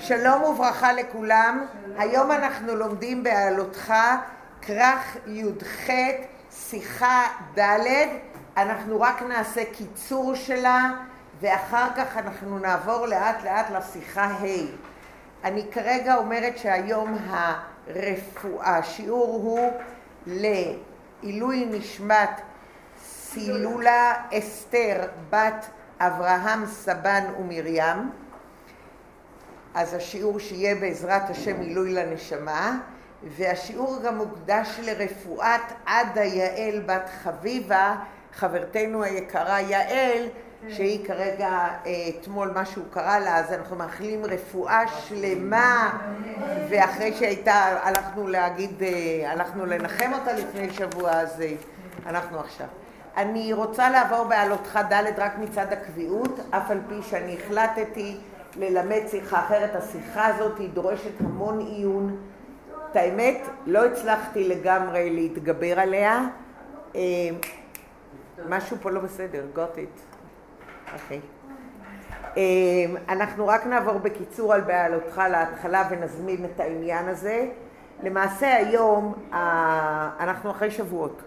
שלום וברכה לכולם, היום אנחנו לומדים בעלותך כרך י"ח שיחה ד', אנחנו רק נעשה קיצור שלה ואחר כך אנחנו נעבור לאט לאט לשיחה ה'. אני כרגע אומרת שהיום הרפואה, השיעור הוא לעילוי נשמת סילולה אסתר בת אברהם סבן ומרים אז השיעור שיהיה בעזרת השם עילוי לנשמה והשיעור גם מוקדש לרפואת עדה יעל בת חביבה חברתנו היקרה יעל שהיא כרגע אתמול משהו קרה לה אז אנחנו מאחלים רפואה שלמה. ואחרי שהייתה הלכנו להגיד הלכנו לנחם אותה לפני שבוע אז אנחנו עכשיו. אני רוצה לעבור בעלותך ד' רק מצד הקביעות אף על פי שאני החלטתי ללמד שיחה אחרת. השיחה הזאת היא דורשת המון עיון. את האמת, לא הצלחתי לגמרי להתגבר עליה. משהו פה לא בסדר, got it. אוקיי. אנחנו רק נעבור בקיצור על בעלותך להתחלה ונזמין את העניין הזה. למעשה היום אנחנו אחרי שבועות.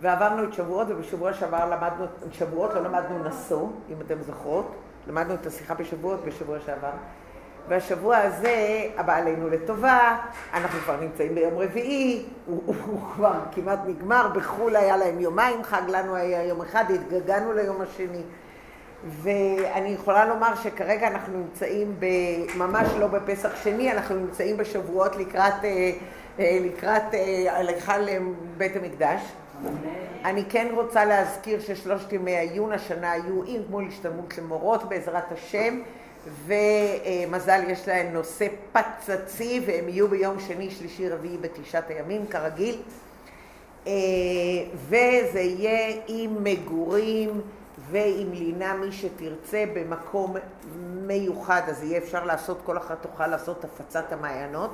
ועברנו את שבועות, ובשבוע שעבר למדנו שבועות, לא למדנו נשוא, אם אתם זוכרות. למדנו את השיחה בשבועות בשבוע שעבר. והשבוע הזה, הבא עלינו לטובה, אנחנו כבר נמצאים ביום רביעי, הוא, הוא, הוא כבר כמעט נגמר, בחו"ל היה להם יומיים חג, לנו היה יום אחד, התגעגענו ליום השני. ואני יכולה לומר שכרגע אנחנו נמצאים ממש לא בפסח שני, אנחנו נמצאים בשבועות לקראת, לקראת הליכה לבית המקדש. אני כן רוצה להזכיר ששלושת ימי העיון השנה היו עם גמול השתלמות למורות בעזרת השם ומזל יש להם נושא פצצי והם יהיו ביום שני, שלישי, רביעי בתשעת הימים כרגיל. וזה יהיה עם מגורים ועם לינה מי שתרצה במקום מיוחד. אז יהיה אפשר לעשות, כל אחת תוכל לעשות הפצת המעיינות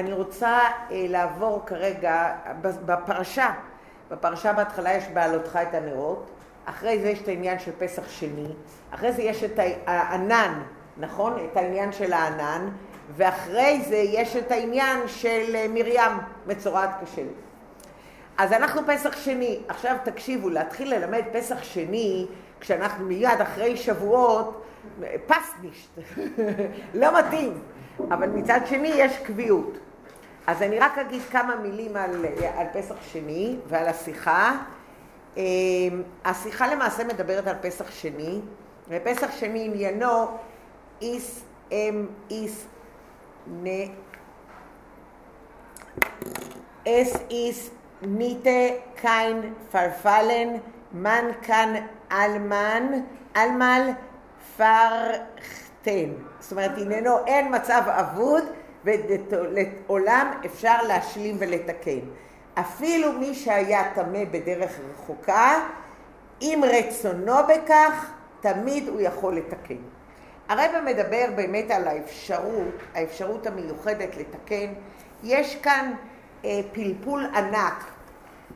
אני רוצה לעבור כרגע, בפרשה, בפרשה בהתחלה יש בעלותך את הנרות, אחרי זה יש את העניין של פסח שני, אחרי זה יש את הענן, נכון? את העניין של הענן, ואחרי זה יש את העניין של מרים, מצורעת כשל. אז אנחנו פסח שני, עכשיו תקשיבו, להתחיל ללמד פסח שני, כשאנחנו מיד אחרי שבועות, פסנישט, לא מתאים. אבל מצד שני יש קביעות. אז אני רק אגיד כמה מילים על, על פסח שני ועל השיחה. השיחה למעשה מדברת על פסח שני, ופסח שני עניינו איס אם איס נ... אס איס ניטה קיין פרפלן מן כאן אלמן אלמל פרחתן זאת אומרת, עניינו אין מצב אבוד ולעולם אפשר להשלים ולתקן. אפילו מי שהיה טמא בדרך רחוקה, אם רצונו בכך, תמיד הוא יכול לתקן. הרב מדבר באמת על האפשרות, האפשרות המיוחדת לתקן. יש כאן אה, פלפול ענק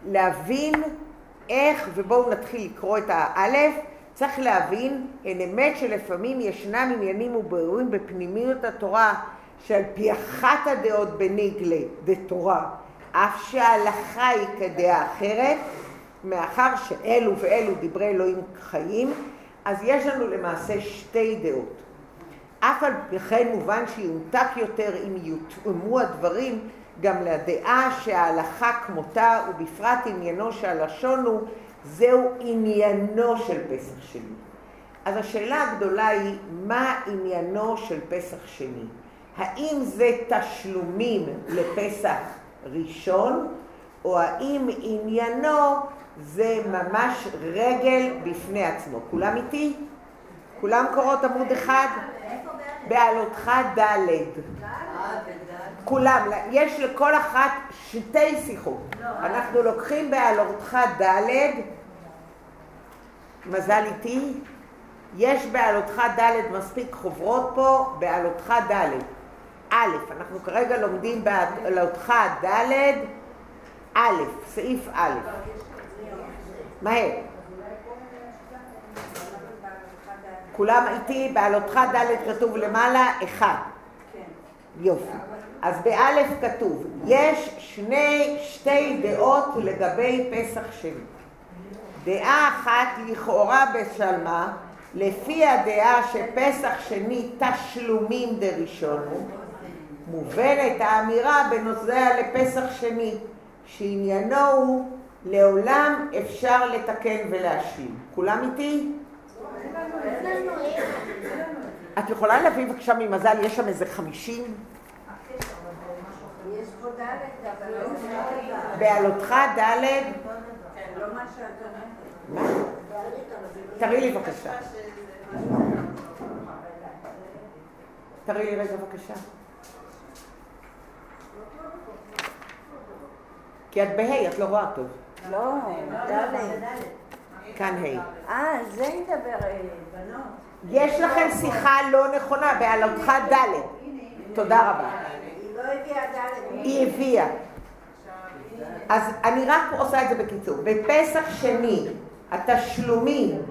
להבין איך, ובואו נתחיל לקרוא את האלף, צריך להבין, אין אמת שלפעמים ישנם עניינים וברורים בפנימיות התורה שעל פי אחת הדעות בניגלה דתורה, אף שההלכה היא כדעה אחרת, מאחר שאלו ואלו דברי אלוהים חיים, אז יש לנו למעשה שתי דעות. אף על פי כן מובן שיונתק יותר אם יותאמו הדברים גם לדעה שההלכה כמותה ובפרט עניינו שהלשון הוא זהו עניינו של פסח שני. אז השאלה הגדולה היא, מה עניינו של פסח שני? האם זה תשלומים לפסח ראשון, או האם עניינו זה ממש רגל בפני עצמו? כולם איתי? כולם קוראות עמוד אחד? בעלותך ד' כולם, יש לכל אחת שתי שיחות. אנחנו לוקחים בעלותך ד', מזל איתי, יש בעלותך ד' מספיק חוברות פה, בעלותך ד'. א', אנחנו כרגע לומדים בעלותך ד', א', סעיף א'. מהר. כולם איתי, בעלותך ד' כתוב למעלה, אחד. יופי. אז באלף כתוב, יש שני, שתי דעות לגבי פסח שני. דעה אחת לכאורה בשלמה, לפי הדעה שפסח שני תשלומים דראשונו, מובנת האמירה בנוסע לפסח שני, שעניינו הוא לעולם אפשר לתקן ולהשלים. כולם איתי? את יכולה להביא בבקשה ממזל, יש שם איזה חמישים? בעלותך ד' תראי לי בבקשה. תראי לי רגע בבקשה. כי את בה', את לא רואה טוב. לא, ד'. כאן ה'. אה, זה ידבר אה, בנות. יש לכם שיחה לא נכונה, בעלותך ד'. תודה רבה. היא לא הביאה ד'. היא הביאה. אז אני רק עושה את זה בקיצור. בפסח שני, התשלומים,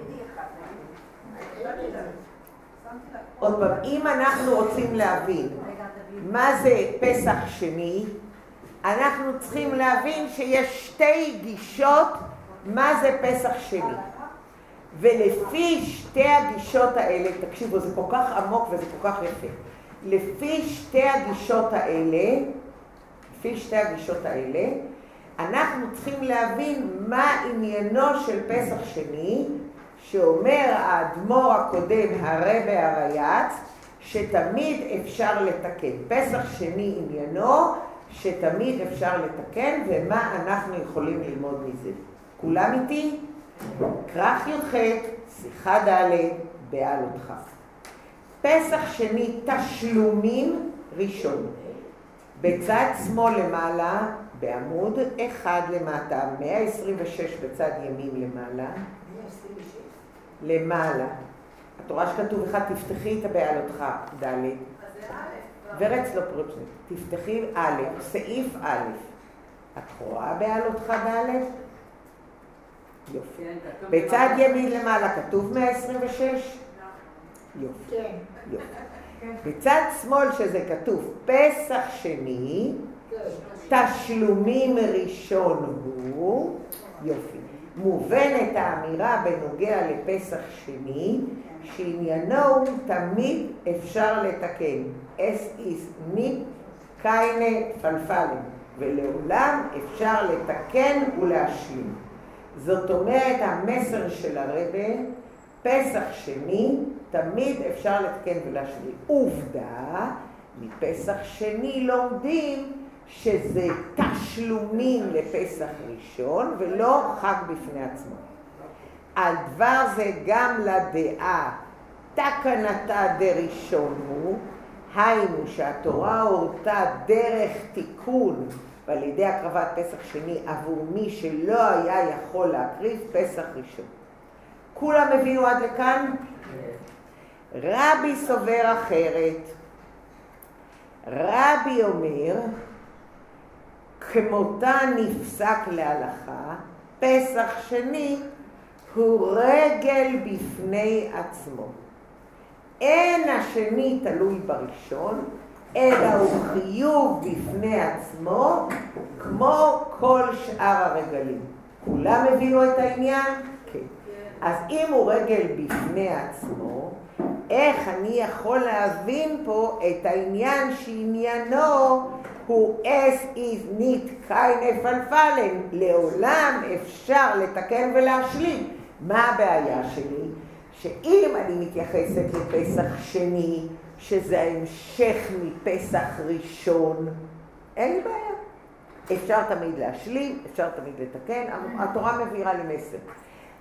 עוד פעם, אם אנחנו רוצים להבין מה זה פסח שני, אנחנו צריכים להבין שיש שתי גישות מה זה פסח שני. ולפי שתי הגישות האלה, תקשיבו, זה כל כך עמוק וזה כל כך יפה. לפי שתי הגישות האלה, לפי שתי הגישות האלה, אנחנו צריכים להבין מה עניינו של פסח שני, שאומר האדמו"ר הקודם, הרבה הרייץ, שתמיד אפשר לתקן. פסח שני עניינו, שתמיד אפשר לתקן, ומה אנחנו יכולים ללמוד מזה. כולם איתי? כרך י"ח, שיחה ד', בעלותך. פסח שני, תשלומים ראשון. בצד שמאל למעלה, בעמוד אחד למטה, 126 בצד ימין למעלה. למעלה. את רואה שכתוב לך, תפתחי את הבעלותך, ד'. ורץ לא פרוצ'ניק. תפתחי א', סעיף א'. את רואה בעלותך ד'? יופי. בצד ימין למעלה כתוב 126? יופי. יופי. בצד שמאל שזה כתוב פסח שני, תשלומים ראשון הוא, יופי. מובנת האמירה בנוגע לפסח שני, שעניינו הוא תמיד אפשר לתקן. אס איס ניפ קיינה פלפלם, ולעולם אפשר לתקן ולהשלים. זאת אומרת, המסר של הרבה, פסח שני, תמיד אפשר לתקן ולהשלים. עובדה, מפסח שני לומדים שזה תשלומים לפסח ראשון ולא חג בפני עצמו. על דבר זה גם לדעה תקנתה דראשון הוא, היינו שהתורה הורתה דרך תיקון ועל ידי הקרבת פסח שני עבור מי שלא היה יכול להקריב פסח ראשון. כולם הבינו עד לכאן? רבי סובר אחרת. רבי אומר, כמותה נפסק להלכה, פסח שני הוא רגל בפני עצמו. אין השני תלוי בראשון, אלא הוא חיוב בפני עצמו, כמו כל שאר הרגלים. כולם הבינו את העניין? כן. אז אם הוא רגל בפני עצמו, איך אני יכול להבין פה את העניין שעניינו הוא אס איז ניט קיינה פלפלן, לעולם אפשר לתקן ולהשלים. מה הבעיה שלי? שאם אני מתייחסת לפסח שני, שזה ההמשך מפסח ראשון, אין לי בעיה. אפשר תמיד להשלים, אפשר תמיד לתקן, התורה מבהירה לי מסר.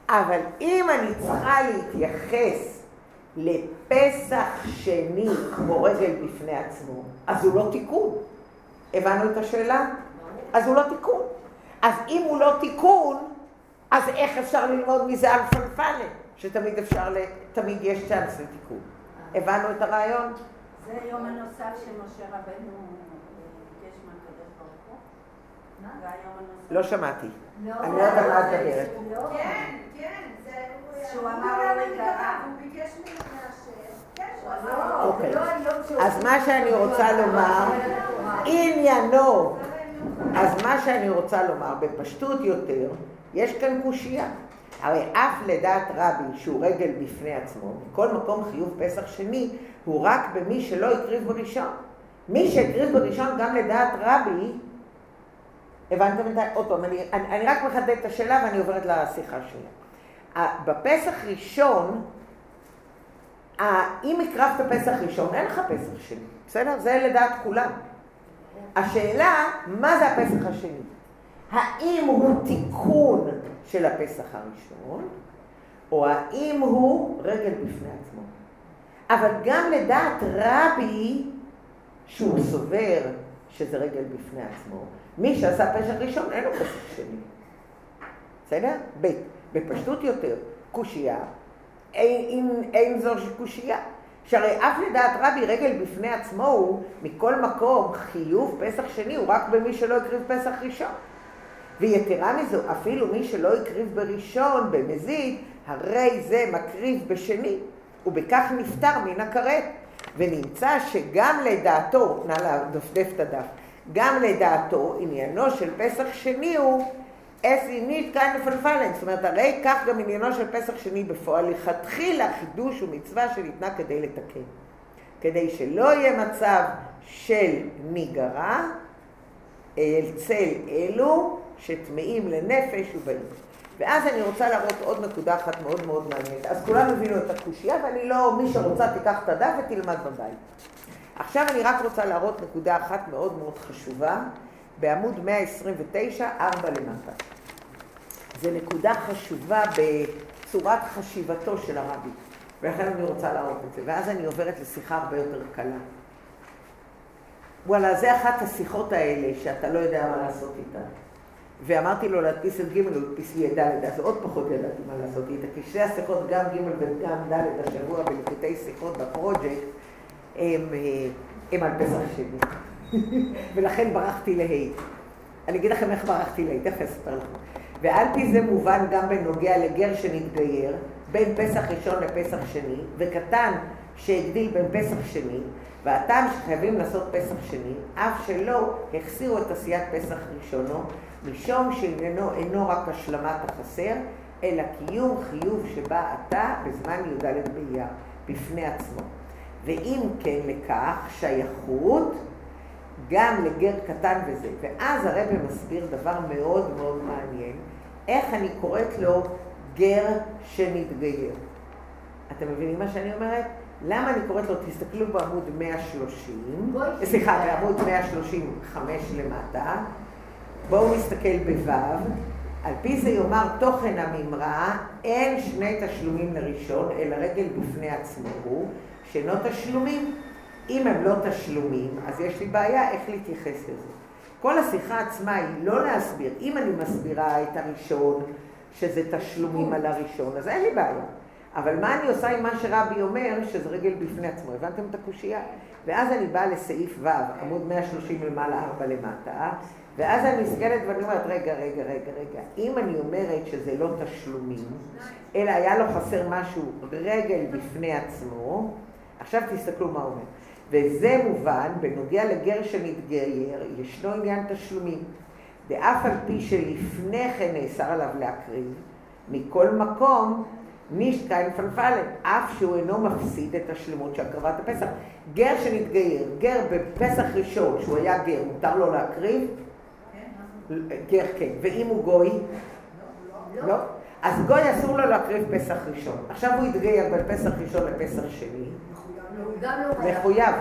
אבל אם אני צריכה להתייחס לפסח שני כמו רגל בפני עצמו, אז הוא לא תיקון. הבנו את השאלה? אז הוא לא תיקון. אז אם הוא לא תיקון, אז איך אפשר ללמוד מזה על פלפלת? שתמיד אפשר, תמיד יש צ'אנס לתיקון. הבנו את הרעיון? זה היום הנוסף שמשה רבנו ביקש מהקדוש ברוך הוא? לא שמעתי. אני לא יודעת מה את מדברת. כן, כן, זה... שהוא אמר לו רגע, הוא ביקש ממנו אוקיי. אז מה שאני רוצה לומר, עניינו, אז מה שאני רוצה לומר, בפשטות יותר, יש כאן קושייה. הרי אף לדעת רבי שהוא רגל בפני עצמו, מכל מקום חיוב פסח שני הוא רק במי שלא הקריב בראשון. מי שהקריב בראשון גם לדעת רבי, הבנתם את ה... עוד פעם, אני, אני, אני רק מחדד את השאלה ואני עוברת לשיחה שלי. בפסח ראשון, אם הקרבת פסח ראשון, אין לך פסח שני, בסדר? זה לדעת כולם. השאלה, מה זה הפסח השני? האם הוא תיקון של הפסח הראשון, או האם הוא רגל בפני עצמו. אבל גם לדעת רבי, שהוא סובר שזה רגל בפני עצמו, מי שעשה פשע ראשון אין לו פסח שני. בסדר? בפשטות יותר, קושייה, אין, אין, אין זו קושייה. שהרי אף לדעת רבי רגל בפני עצמו הוא, מכל מקום, חיוב פסח שני הוא רק במי שלא הקריב פסח ראשון. ויתרה מזו, אפילו מי שלא הקריב בראשון, במזיד, הרי זה מקריב בשני, ובכך נפטר מן הכרת. ונמצא שגם לדעתו, נא לדפדף את הדף, גם לדעתו עניינו של פסח שני הוא אס אינית כאן לפלפלן, זאת אומרת הרי כך גם עניינו של פסח שני בפועל, לכתחילה חידוש ומצווה שניתנה כדי לתקן. כדי שלא יהיה מצב של ניגרה, אל צל אלו שטמאים לנפש ובאים. ואז אני רוצה להראות עוד נקודה אחת מאוד מאוד מעניינת. אז כולם הבינו את הקושייה, ואני לא, מי שרוצה תיקח את הדף ותלמד בבית. עכשיו אני רק רוצה להראות נקודה אחת מאוד מאוד חשובה, בעמוד 129, 4 למטה. זו נקודה חשובה בצורת חשיבתו של הרבי, ולכן אני רוצה להראות את זה. ואז אני עוברת לשיחה הרבה יותר קלה. וואלה, זה אחת השיחות האלה שאתה לא יודע מה לעשות איתן. ואמרתי לו להדפיס את ג' ולהדפיס לי את ד', אז עוד פחות ידעתי מה לעשות איתה, כי שתי השיחות, גם ג' וגם ד' השבוע בלקוטי שיחות בפרוג'קט, הם, אה, הם על פסח שני. ולכן ברחתי לה'. אני אגיד לכם איך ברחתי לה', תכף אספר לכם. ועל פי זה מובן גם בנוגע לגר שנתגייר, בין פסח ראשון לפסח שני, וקטן שהגדיל בין פסח שני, והטעם שחייבים לעשות פסח שני, אף שלא החסירו את עשיית פסח ראשונו, משום שעניינו אינו רק השלמת החסר, אלא קיום חיוב שבא עתה בזמן י"ד באייר, בפני עצמו. ואם כן לכך, שייכות גם לגר קטן וזה. ואז הרבי מסביר דבר מאוד מאוד מעניין, איך אני קוראת לו גר שנתגייר. אתם מבינים מה שאני אומרת? למה אני קוראת לו, תסתכלו בעמוד 130, סליחה, בעמוד 135 למטה, בואו נסתכל בו', על פי זה יאמר תוכן הממרה, אין שני תשלומים לראשון, אלא רגל בפני עצמו הוא, שאינו תשלומים. אם הם לא תשלומים, אז יש לי בעיה איך להתייחס לזה. כל השיחה עצמה היא לא להסביר. אם אני מסבירה את הראשון, שזה תשלומים על הראשון, אז אין לי בעיה. אבל מה אני עושה עם מה שרבי אומר, שזה רגל בפני עצמו? הבנתם את הקושייה? ואז אני באה לסעיף ו', עמוד 130 למעלה, 4 למטה, ואז אני מסתכלת ואני אומרת, רגע, רגע, רגע, רגע, אם אני אומרת שזה לא תשלומים, אלא היה לו חסר משהו, רגל בפני עצמו, עכשיו תסתכלו מה הוא אומר. וזה מובן, בנוגע לגר שמתגייר, ישנו עניין תשלומים. ואף על פי שלפני כן נאסר עליו להקריב, מכל מקום נישקה עם פלפלת, אף שהוא אינו מפסיד את השלמות של הקרבת הפסח. גר שנתגייר, גר בפסח ראשון, שהוא היה גר, מותר לו להקריב? גר כן. ואם הוא גוי? לא. לא. אז גוי אסור לו להקריב פסח ראשון. עכשיו הוא יתגייר בין פסח ראשון לפסח שני. מחויב.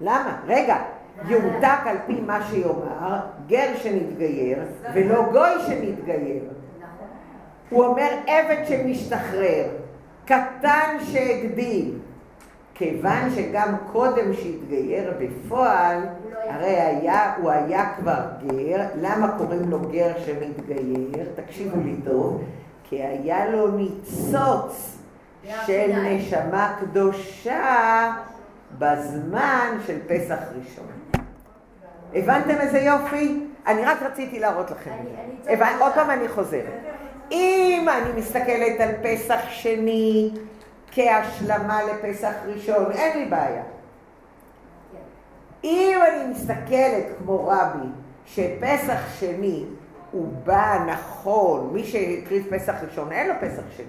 למה? רגע, יומתק על פי מה שיאמר, גר שנתגייר, ולא גוי שנתגייר. הוא אומר עבד שמשתחרר, קטן שהגדיל. כיוון שגם קודם שהתגייר בפועל, הרי היה, הוא היה כבר גר, למה קוראים לו גר שמתגייר? תקשיבו לי טוב, כי היה לו ניצוץ של נשמה קדושה בזמן של פסח ראשון. הבנתם איזה יופי? אני רק רציתי להראות לכם את זה. עוד פעם אני חוזרת. אם אני מסתכלת על פסח שני כהשלמה לפסח ראשון, אין לי בעיה. אם אני מסתכלת כמו רבי, שפסח שני הוא בא נכון, מי שהקריב פסח ראשון אין לו פסח שני,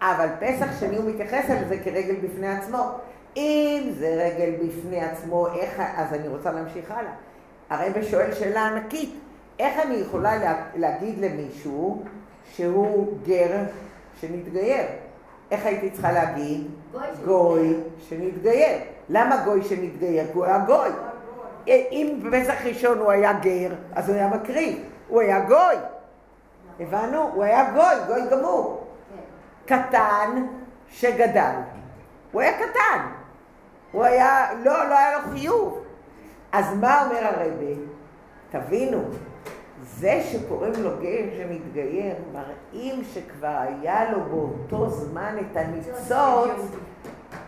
אבל פסח שני הוא מתייחס אל זה כרגל בפני עצמו. אם זה רגל בפני עצמו, איך, אז אני רוצה להמשיך הלאה. הרב שואל שאלה ענקית, איך אני יכולה לה, להגיד למישהו שהוא גר שנתגייר? איך הייתי צריכה להגיד? גוי שנתגייר. למה גוי שנתגייר? כי הוא היה גוי. אם בפסח ראשון הוא היה גר, אז הוא היה מקריב. הוא היה גוי. הבנו? הוא היה גוי, גוי גמור. קטן שגדל. הוא היה קטן. הוא היה, לא, לא היה לו חיוב. אז מה אומר הרבי? תבינו, זה שקוראים לו גר שמתגייר, מראים שכבר היה לו באותו זמן את הניצוץ,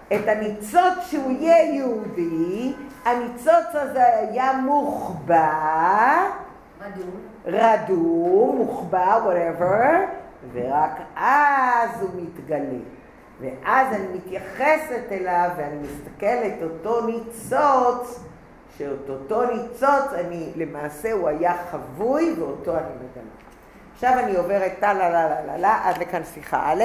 את הניצוץ שהוא יהיה יהודי, הניצוץ הזה היה מוחבא, רדום, רדום, מוחבא, whatever, ורק אז הוא מתגלה. ואז אני מתייחסת אליו ואני מסתכלת אותו ניצוץ, שאת אותו ניצוץ אני, למעשה הוא היה חבוי ואותו אני מגלה. עכשיו אני עוברת טה לה לה לה לה לה עד לכאן שיחה א',